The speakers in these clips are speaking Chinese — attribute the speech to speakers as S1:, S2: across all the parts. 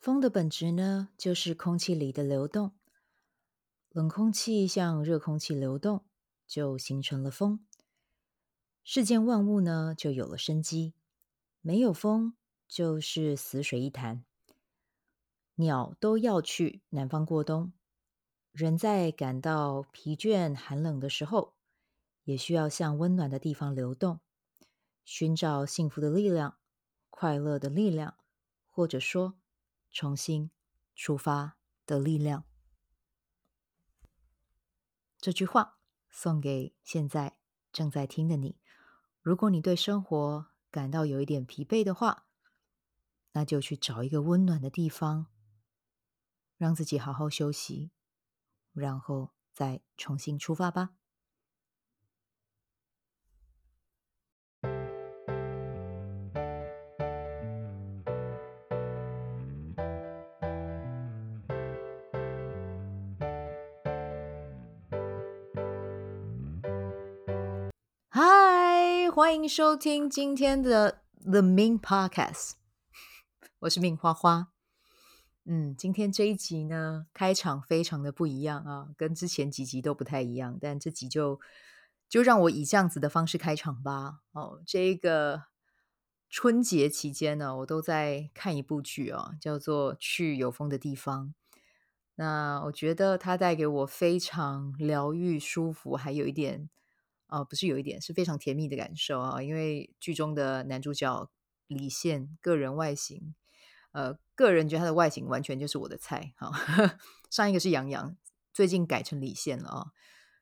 S1: 风的本质呢，就是空气里的流动。冷空气向热空气流动，就形成了风。世间万物呢，就有了生机。没有风，就是死水一潭。鸟都要去南方过冬，人在感到疲倦、寒冷的时候，也需要向温暖的地方流动，寻找幸福的力量、快乐的力量，或者说重新出发的力量。这句话送给现在正在听的你。如果你对生活感到有一点疲惫的话，那就去找一个温暖的地方，让自己好好休息，然后再重新出发吧。迎收听今天的 The Min Podcast，我是 Min 花花。嗯，今天这一集呢，开场非常的不一样啊，跟之前几集都不太一样。但这集就就让我以这样子的方式开场吧。哦，这个春节期间呢，我都在看一部剧哦，叫做《去有风的地方》。那我觉得它带给我非常疗愈、舒服，还有一点。哦、不是有一点是非常甜蜜的感受啊，因为剧中的男主角李现个人外形，呃，个人觉得他的外形完全就是我的菜哈。上一个是杨洋，最近改成李现了啊。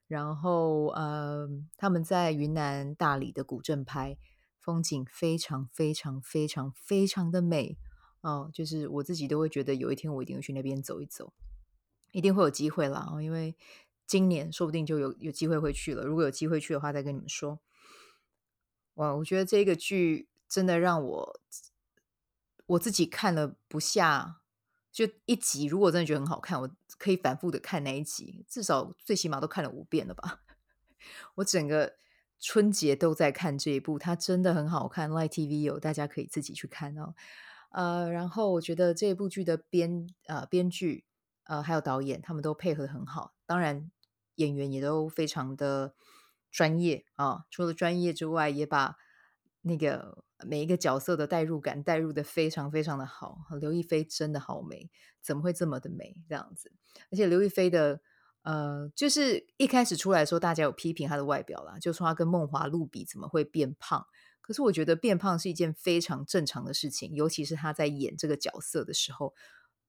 S1: 然后呃，他们在云南大理的古镇拍，风景非常非常非常非常的美哦、就是我自己都会觉得有一天我一定会去那边走一走，一定会有机会啦，因为。今年说不定就有有机会会去了。如果有机会去的话，再跟你们说。哇，我觉得这个剧真的让我我自己看了不下就一集。如果真的觉得很好看，我可以反复的看那一集，至少最起码都看了五遍了吧。我整个春节都在看这一部，它真的很好看。Line TV 有，大家可以自己去看哦。呃，然后我觉得这部剧的编呃编剧呃还有导演他们都配合的很好，当然。演员也都非常的专业啊，除了专业之外，也把那个每一个角色的代入感带入的非常非常的好。刘亦菲真的好美，怎么会这么的美？这样子，而且刘亦菲的呃，就是一开始出来的时候，大家有批评她的外表啦，就说她跟梦华录比怎么会变胖？可是我觉得变胖是一件非常正常的事情，尤其是她在演这个角色的时候。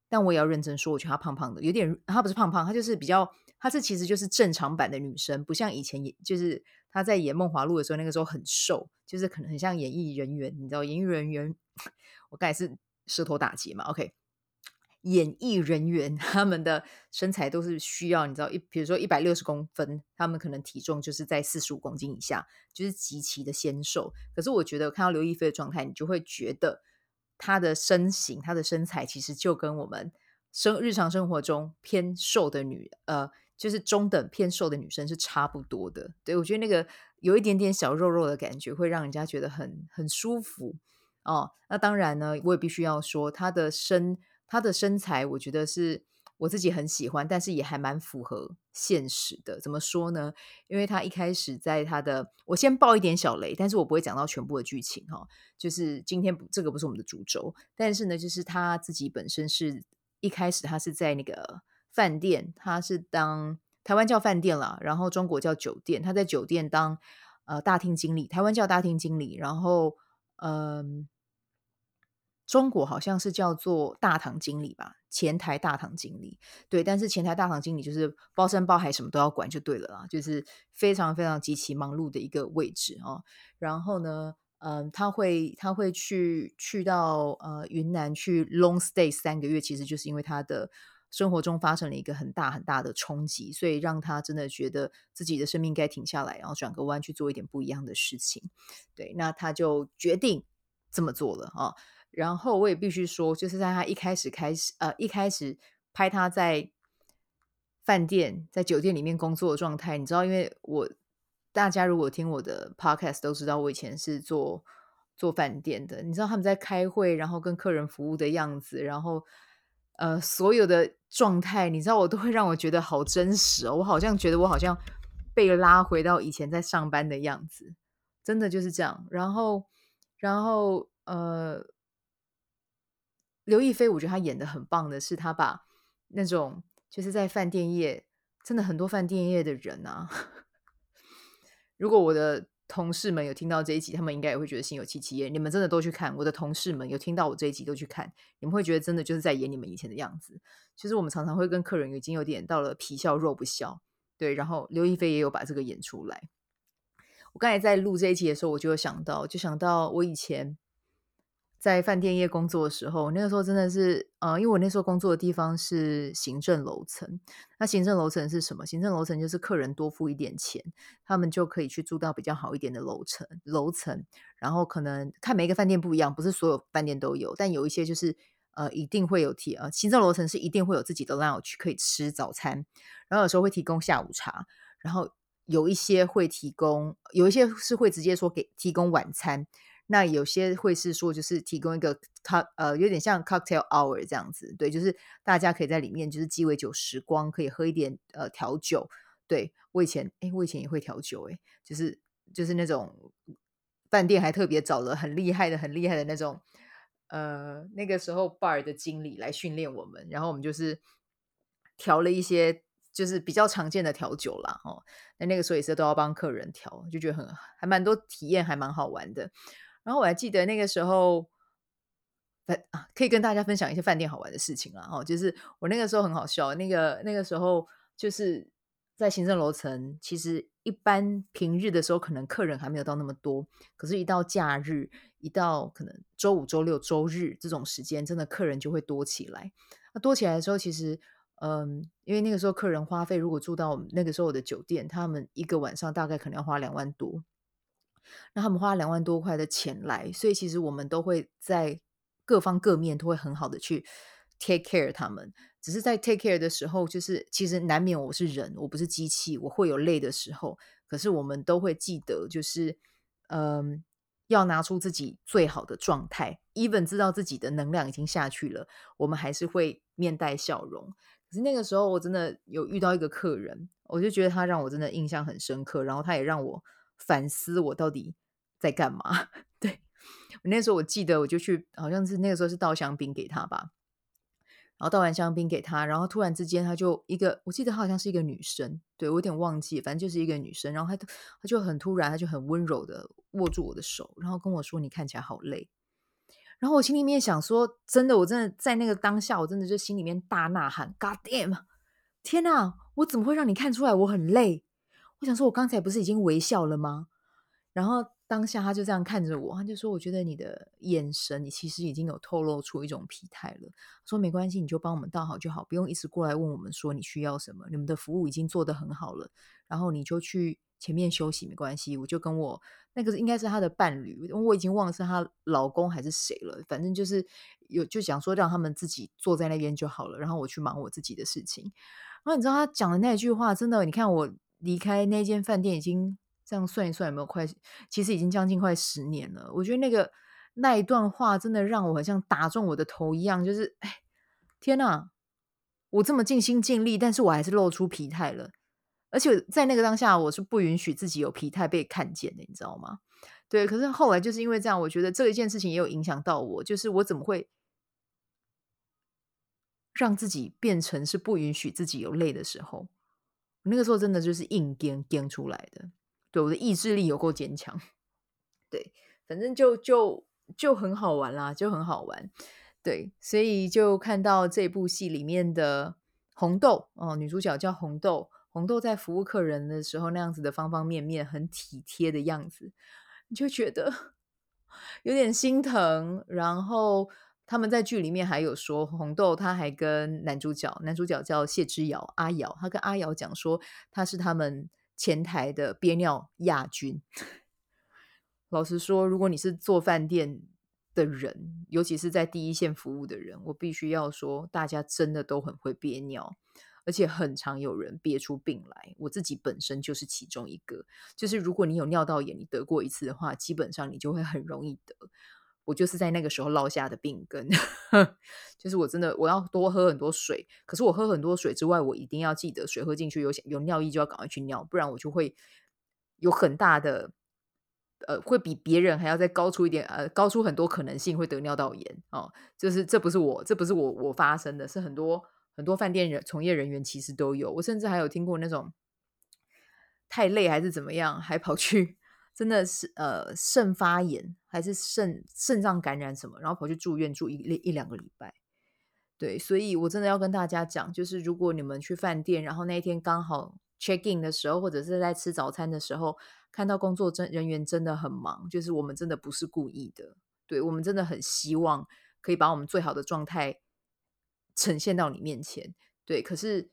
S1: 但我也要认真说，我觉得她胖胖的，有点她不是胖胖，她就是比较。她这其实就是正常版的女生，不像以前演，就是她在演《梦华录》的时候，那个时候很瘦，就是可能很像演艺人员，你知道，演艺人员，我刚才是舌头打结嘛，OK，演艺人员他们的身材都是需要，你知道，一比如说一百六十公分，他们可能体重就是在四十五公斤以下，就是极其的纤瘦。可是我觉得看到刘亦菲的状态，你就会觉得她的身形、她的身材其实就跟我们生日常生活中偏瘦的女呃。就是中等偏瘦的女生是差不多的，对，我觉得那个有一点点小肉肉的感觉，会让人家觉得很很舒服哦。那当然呢，我也必须要说，她的身她的身材，我觉得是我自己很喜欢，但是也还蛮符合现实的。怎么说呢？因为他一开始在他的，我先爆一点小雷，但是我不会讲到全部的剧情哈、就是今天这个不是我们的主轴，但是呢，就是他自己本身是一开始他是在那个。饭店，他是当台湾叫饭店啦，然后中国叫酒店。他在酒店当呃大厅经理，台湾叫大厅经理，然后嗯、中国好像是叫做大堂经理吧，前台大堂经理。对，但是前台大堂经理就是包山包海什么都要管就对了啦，就是非常非常极其忙碌的一个位置哦。然后呢，嗯、他会他会去去到呃云南去 long stay 三个月，其实就是因为他的。生活中发生了一个很大很大的冲击，所以让他真的觉得自己的生命该停下来，然后转个弯去做一点不一样的事情。对，那他就决定这么做了啊。然后我也必须说，就是在他一开始开始呃一开始拍他在饭店在酒店里面工作的状态，你知道，因为我大家如果听我的 podcast 都知道，我以前是做做饭店的，你知道他们在开会，然后跟客人服务的样子，然后。呃，所有的状态，你知道，我都会让我觉得好真实哦。我好像觉得我好像被拉回到以前在上班的样子，真的就是这样。然后，然后，呃，刘亦菲，我觉得她演的很棒的是，她把那种就是在饭店业，真的很多饭店业的人啊，如果我的。同事们有听到这一集，他们应该也会觉得心有戚戚焉。你们真的都去看，我的同事们有听到我这一集都去看，你们会觉得真的就是在演你们以前的样子。其实我们常常会跟客人已经有点到了皮笑肉不笑，对。然后刘亦菲也有把这个演出来。我刚才在录这一集的时候，我就有想到，就想到我以前。在饭店业工作的时候，那个时候真的是，呃，因为我那时候工作的地方是行政楼层。那行政楼层是什么？行政楼层就是客人多付一点钱，他们就可以去住到比较好一点的楼层。楼层，然后可能看每一个饭店不一样，不是所有饭店都有，但有一些就是，呃，一定会有提，呃，行政楼层是一定会有自己的 lounge 可以吃早餐，然后有时候会提供下午茶，然后有一些会提供，有一些是会直接说给提供晚餐。那有些会是说，就是提供一个 c 呃，有点像 cocktail hour 这样子，对，就是大家可以在里面就是鸡尾酒时光，可以喝一点呃调酒。对，我以前，诶，我以前也会调酒，诶，就是就是那种饭店还特别找了很厉害的、很厉害的那种，呃，那个时候 bar 的经理来训练我们，然后我们就是调了一些就是比较常见的调酒啦。哦，那那个时候也是都要帮客人调，就觉得很还蛮多体验，还蛮好玩的。然后我还记得那个时候，啊，可以跟大家分享一些饭店好玩的事情啊。哦，就是我那个时候很好笑，那个那个时候就是在行政楼层，其实一般平日的时候可能客人还没有到那么多，可是，一到假日，一到可能周五、周六、周日这种时间，真的客人就会多起来。那多起来的时候，其实，嗯，因为那个时候客人花费，如果住到那个时候的酒店，他们一个晚上大概可能要花两万多。那他们花两万多块的钱来，所以其实我们都会在各方各面都会很好的去 take care 他们。只是在 take care 的时候，就是其实难免我是人，我不是机器，我会有累的时候。可是我们都会记得，就是嗯，要拿出自己最好的状态。even 知道自己的能量已经下去了，我们还是会面带笑容。可是那个时候，我真的有遇到一个客人，我就觉得他让我真的印象很深刻，然后他也让我。反思我到底在干嘛？对，我那时候我记得，我就去，好像是那个时候是倒香槟给他吧，然后倒完香槟给他，然后突然之间他就一个，我记得他好像是一个女生，对，我有点忘记，反正就是一个女生，然后他他就很突然，他就很温柔的握住我的手，然后跟我说：“你看起来好累。”然后我心里面想说：“真的，我真的在那个当下，我真的就心里面大呐喊：‘God damn！天哪，我怎么会让你看出来我很累？’”我想说，我刚才不是已经微笑了吗？然后当下他就这样看着我，他就说：“我觉得你的眼神，你其实已经有透露出一种疲态了。”说：“没关系，你就帮我们倒好就好，不用一直过来问我们说你需要什么。你们的服务已经做得很好了，然后你就去前面休息，没关系。”我就跟我那个应该是他的伴侣，我已经忘了是他老公还是谁了，反正就是有就想说让他们自己坐在那边就好了，然后我去忙我自己的事情。然后你知道他讲的那句话，真的，你看我。离开那间饭店已经这样算一算有没有快，其实已经将近快十年了。我觉得那个那一段话真的让我好像打中我的头一样，就是哎，天哪！我这么尽心尽力，但是我还是露出疲态了。而且在那个当下，我是不允许自己有疲态被看见的，你知道吗？对，可是后来就是因为这样，我觉得这一件事情也有影响到我，就是我怎么会让自己变成是不允许自己有累的时候？那个时候真的就是硬撑撑出来的，对，我的意志力有够坚强，对，反正就就就很好玩啦，就很好玩，对，所以就看到这部戏里面的红豆哦，女主角叫红豆，红豆在服务客人的时候那样子的方方面面很体贴的样子，你就觉得 有点心疼，然后。他们在剧里面还有说，红豆他还跟男主角，男主角叫谢之遥，阿瑶，他跟阿瑶讲说他是他们前台的憋尿亚军。老实说，如果你是做饭店的人，尤其是在第一线服务的人，我必须要说，大家真的都很会憋尿，而且很常有人憋出病来。我自己本身就是其中一个，就是如果你有尿道炎，你得过一次的话，基本上你就会很容易得。我就是在那个时候落下的病根，就是我真的我要多喝很多水。可是我喝很多水之外，我一定要记得水喝进去有有尿意就要赶快去尿，不然我就会有很大的呃，会比别人还要再高出一点呃，高出很多可能性会得尿道炎哦。就是这不是我，这不是我我发生的，是很多很多饭店人从业人员其实都有。我甚至还有听过那种太累还是怎么样，还跑去。真的是呃肾发炎还是肾肾脏感染什么，然后跑去住院住一一两个礼拜。对，所以我真的要跟大家讲，就是如果你们去饭店，然后那一天刚好 check in 的时候，或者是在吃早餐的时候，看到工作真人员真的很忙，就是我们真的不是故意的。对，我们真的很希望可以把我们最好的状态呈现到你面前。对，可是。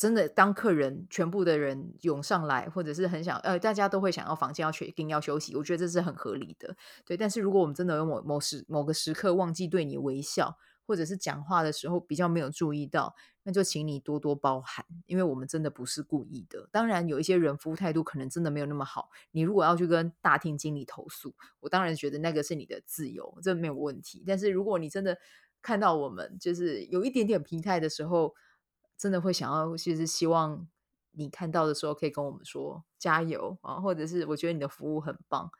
S1: 真的，当客人全部的人涌上来，或者是很想呃，大家都会想要房间要 check in 要休息，我觉得这是很合理的。对，但是如果我们真的有某某时某个时刻忘记对你微笑，或者是讲话的时候比较没有注意到，那就请你多多包涵，因为我们真的不是故意的。当然，有一些人服务态度可能真的没有那么好，你如果要去跟大厅经理投诉，我当然觉得那个是你的自由，这没有问题。但是如果你真的看到我们就是有一点点疲态的时候，真的会想要，其实希望你看到的时候可以跟我们说加油啊，或者是我觉得你的服务很棒，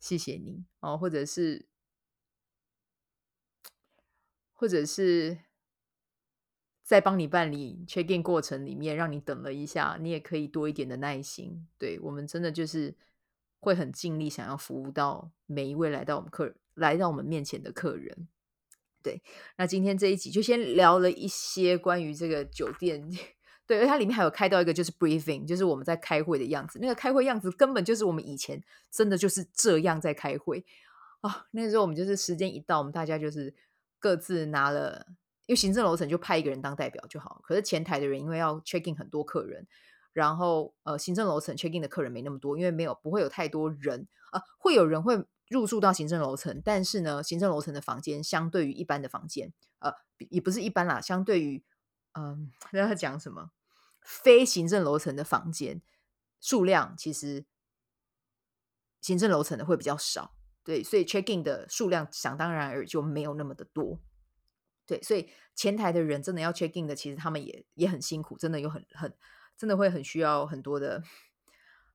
S1: 谢谢你啊，或者是或者是在帮你办理 check in 过程里面让你等了一下，你也可以多一点的耐心。对，我们真的就是会很尽力想要服务到每一位来到我们客来到我们面前的客人。对，那今天这一集就先聊了一些关于这个酒店，对，而它里面还有开到一个就是 briefing，就是我们在开会的样子。那个开会样子根本就是我们以前真的就是这样在开会啊、哦。那时候我们就是时间一到，我们大家就是各自拿了，因为行政楼层就派一个人当代表就好。可是前台的人因为要 check in 很多客人，然后呃行政楼层 check in 的客人没那么多，因为没有不会有太多人啊、呃，会有人会。入住到行政楼层，但是呢，行政楼层的房间相对于一般的房间，呃，也不是一般啦，相对于，嗯，那他讲什么？非行政楼层的房间数量其实行政楼层的会比较少，对，所以 check in 的数量想当然而就没有那么的多，对，所以前台的人真的要 check in 的，其实他们也也很辛苦，真的有很很真的会很需要很多的。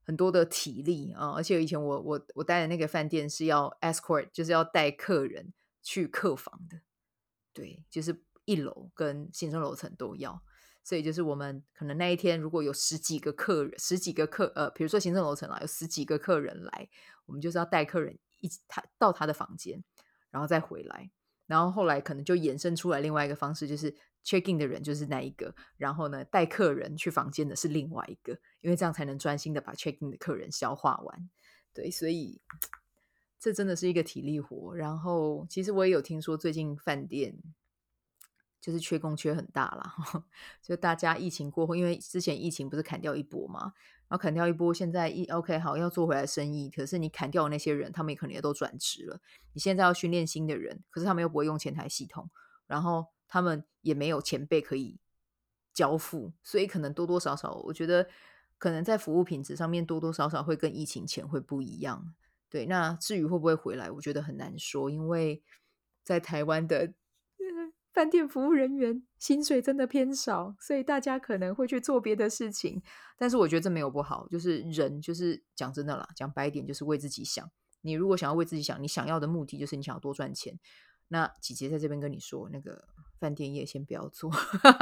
S1: 很多的体力啊，而且以前我我我待的那个饭店是要 escort，就是要带客人去客房的，对，就是一楼跟行政楼层都要，所以就是我们可能那一天如果有十几个客人，十几个客呃，比如说行政楼层啊，有十几个客人来，我们就是要带客人一他到他的房间，然后再回来，然后后来可能就衍生出来另外一个方式，就是 check in 的人就是那一个，然后呢带客人去房间的是另外一个。因为这样才能专心的把 check in 的客人消化完，对，所以这真的是一个体力活。然后，其实我也有听说，最近饭店就是缺工缺很大啦。就大家疫情过后，因为之前疫情不是砍掉一波嘛，然后砍掉一波，现在一 OK 好要做回来生意，可是你砍掉的那些人，他们也可能也都转职了。你现在要训练新的人，可是他们又不会用前台系统，然后他们也没有前辈可以交付，所以可能多多少少，我觉得。可能在服务品质上面多多少少会跟疫情前会不一样，对。那至于会不会回来，我觉得很难说，因为在台湾的饭店服务人员薪水真的偏少，所以大家可能会去做别的事情。但是我觉得这没有不好，就是人就是讲真的啦，讲白一点就是为自己想。你如果想要为自己想，你想要的目的就是你想要多赚钱，那姐姐在这边跟你说那个。饭店业先不要做，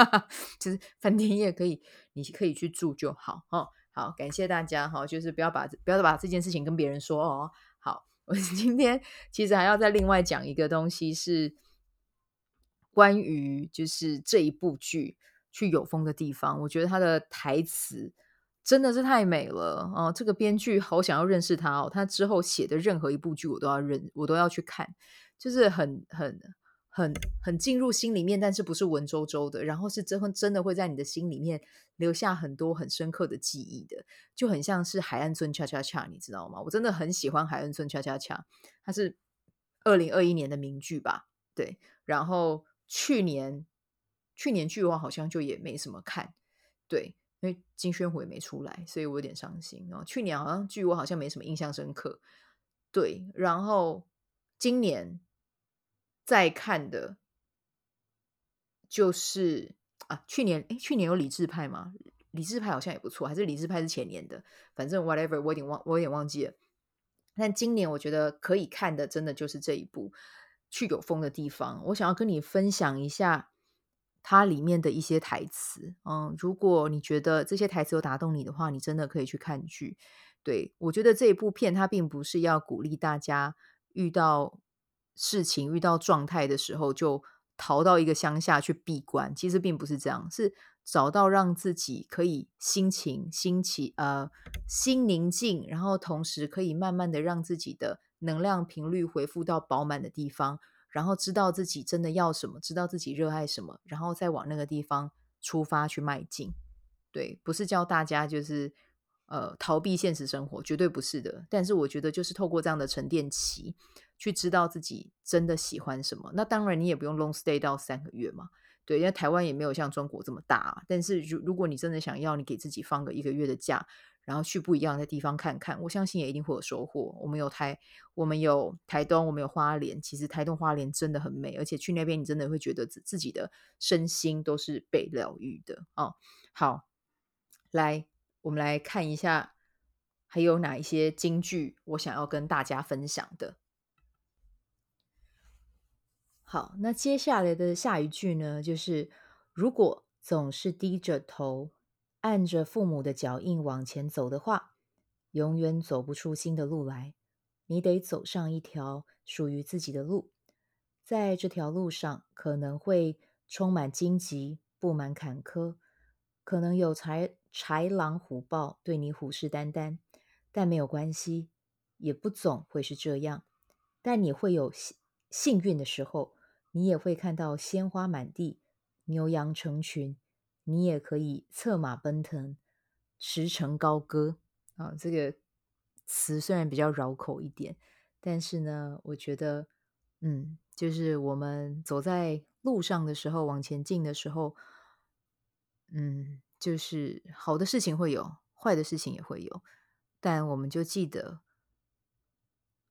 S1: 就是饭店业可以，你可以去住就好哦。好，感谢大家哈，就是不要把不要把这件事情跟别人说哦。好，我 今天其实还要再另外讲一个东西，是关于就是这一部剧去有风的地方。我觉得他的台词真的是太美了哦。这个编剧好想要认识他哦，他之后写的任何一部剧我都要认，我都要去看，就是很很。很很进入心里面，但是不是文绉绉的，然后是真真的会在你的心里面留下很多很深刻的记忆的，就很像是海岸村恰恰恰，你知道吗？我真的很喜欢海岸村恰恰恰，它是二零二一年的名剧吧？对，然后去年去年剧我好像就也没什么看，对，因为金宣虎也没出来，所以我有点伤心。然后去年好像剧我好像没什么印象深刻，对，然后。今年再看的，就是啊，去年诶，去年有理智派吗？理智派好像也不错，还是理智派是前年的，反正 whatever，我有点忘，我有点忘记了。但今年我觉得可以看的，真的就是这一部《去有风的地方》。我想要跟你分享一下它里面的一些台词。嗯，如果你觉得这些台词有打动你的话，你真的可以去看剧。对，我觉得这一部片，它并不是要鼓励大家遇到事情、遇到状态的时候就逃到一个乡下去闭关。其实并不是这样，是。找到让自己可以心情、心情呃心宁静，然后同时可以慢慢的让自己的能量频率恢复到饱满的地方，然后知道自己真的要什么，知道自己热爱什么，然后再往那个地方出发去迈进。对，不是叫大家就是呃逃避现实生活，绝对不是的。但是我觉得就是透过这样的沉淀期，去知道自己真的喜欢什么。那当然你也不用 long stay 到三个月嘛。对，因为台湾也没有像中国这么大啊。但是，如如果你真的想要，你给自己放个一个月的假，然后去不一样的地方看看，我相信也一定会有收获。我们有台，我们有台东，我们有花莲。其实台东花莲真的很美，而且去那边你真的会觉得自自己的身心都是被疗愈的哦。好，来，我们来看一下还有哪一些金句我想要跟大家分享的。好，那接下来的下一句呢，就是如果总是低着头，按着父母的脚印往前走的话，永远走不出新的路来。你得走上一条属于自己的路，在这条路上可能会充满荆棘，布满坎坷，可能有豺豺狼虎豹对你虎视眈眈，但没有关系，也不总会是这样。但你会有幸幸运的时候。你也会看到鲜花满地，牛羊成群，你也可以策马奔腾，驰骋高歌啊！这个词虽然比较绕口一点，但是呢，我觉得，嗯，就是我们走在路上的时候，往前进的时候，嗯，就是好的事情会有，坏的事情也会有，但我们就记得，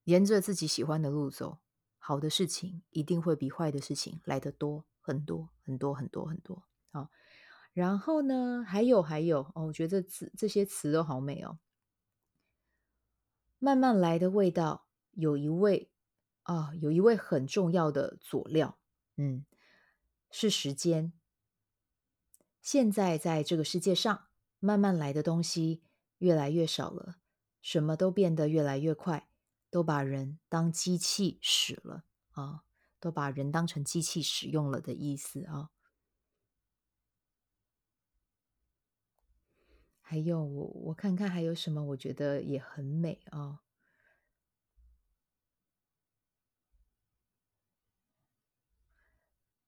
S1: 沿着自己喜欢的路走。好的事情一定会比坏的事情来得多很多很多很多很多。好，然后呢，还有还有哦，我觉得这词这些词都好美哦。慢慢来的味道，有一味啊，有一味很重要的佐料，嗯，是时间。现在在这个世界上，慢慢来的东西越来越少了，什么都变得越来越快。都把人当机器使了啊！都把人当成机器使用了的意思啊！还有我我看看还有什么，我觉得也很美啊！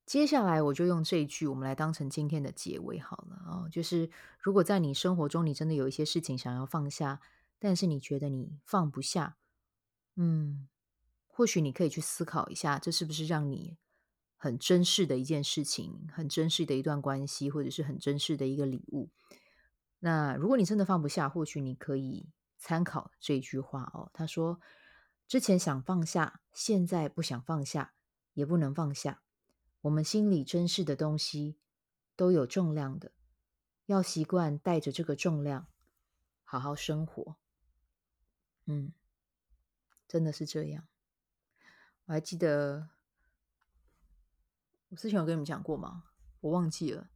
S1: 接下来我就用这一句，我们来当成今天的结尾好了啊！就是如果在你生活中，你真的有一些事情想要放下，但是你觉得你放不下。嗯，或许你可以去思考一下，这是不是让你很珍视的一件事情，很珍视的一段关系，或者是很珍视的一个礼物。那如果你真的放不下，或许你可以参考这句话哦。他说：“之前想放下，现在不想放下，也不能放下。我们心里珍视的东西都有重量的，要习惯带着这个重量，好好生活。”嗯。真的是这样，我还记得我之前有跟你们讲过吗？我忘记了，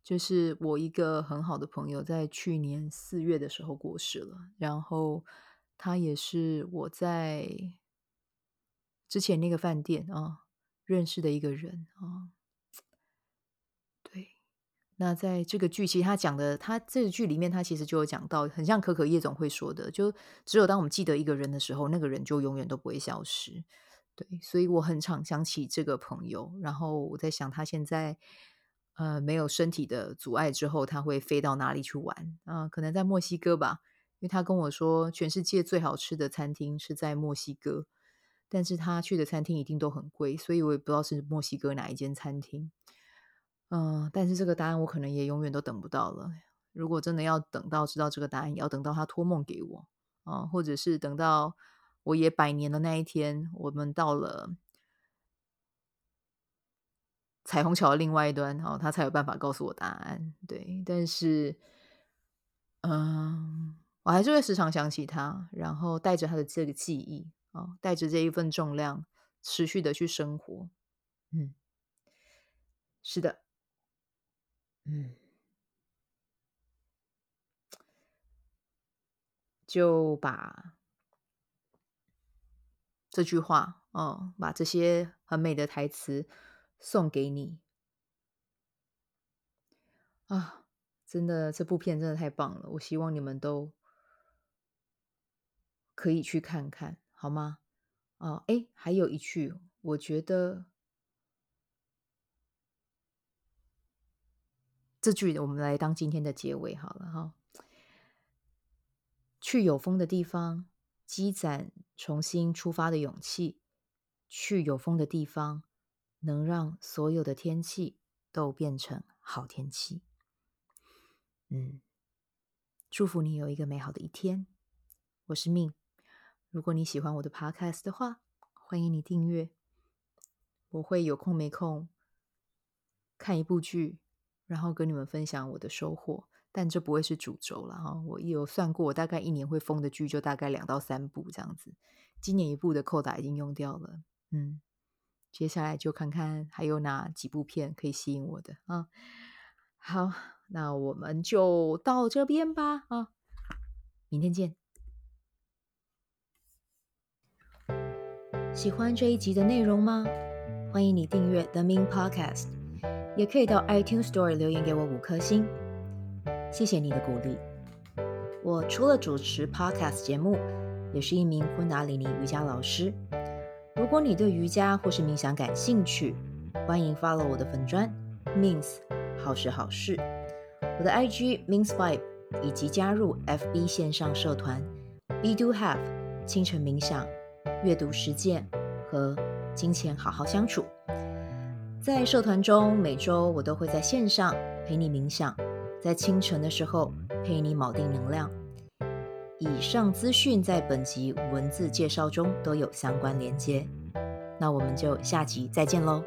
S1: 就是我一个很好的朋友，在去年四月的时候过世了。然后他也是我在之前那个饭店啊认识的一个人啊。那在这个剧，其实他讲的，他这个剧里面，他其实就有讲到，很像可可夜总会说的，就只有当我们记得一个人的时候，那个人就永远都不会消失。对，所以我很常想起这个朋友，然后我在想，他现在呃没有身体的阻碍之后，他会飞到哪里去玩啊？可能在墨西哥吧，因为他跟我说，全世界最好吃的餐厅是在墨西哥，但是他去的餐厅一定都很贵，所以我也不知道是墨西哥哪一间餐厅。嗯、但是这个答案我可能也永远都等不到了。如果真的要等到知道这个答案，也要等到他托梦给我啊、或者是等到我也百年的那一天，我们到了彩虹桥的另外一端，哦，他才有办法告诉我答案。对，但是，嗯，我还是会时常想起他，然后带着他的这个记忆，哦，带着这一份重量，持续的去生活。嗯，是的，嗯。就把这句话，哦，把这些很美的台词送给你啊！真的，这部片真的太棒了，我希望你们都可以去看看，好吗？哦，哎，还有一句，我觉得这句我们来当今天的结尾好了，哈。去有风的地方，积攒重新出发的勇气。去有风的地方，能让所有的天气都变成好天气。嗯，祝福你有一个美好的一天。我是命如果你喜欢我的 Podcast 的话，欢迎你订阅。我会有空没空看一部剧，然后跟你们分享我的收获。但这不会是主轴了哈，我有算过，我大概一年会封的剧就大概两到三部这样子。今年一部的扣打已经用掉了，嗯，接下来就看看还有哪几部片可以吸引我的啊。好，那我们就到这边吧啊，明天见。喜欢这一集的内容吗？欢迎你订阅 The Min Podcast，也可以到 iTunes Store 留言给我五颗星。谢谢你的鼓励。我除了主持 Podcast 节目，也是一名昆达里尼瑜伽老师。如果你对瑜伽或是冥想感兴趣，欢迎 follow 我的粉专 Mins 好时好事，我的 IG Mins Vibe，以及加入 FB 线上社团 Be Do Have 清晨冥想、阅读实践和金钱好好相处。在社团中，每周我都会在线上陪你冥想。在清晨的时候陪你锚定能量。以上资讯在本集文字介绍中都有相关连接。那我们就下集再见喽。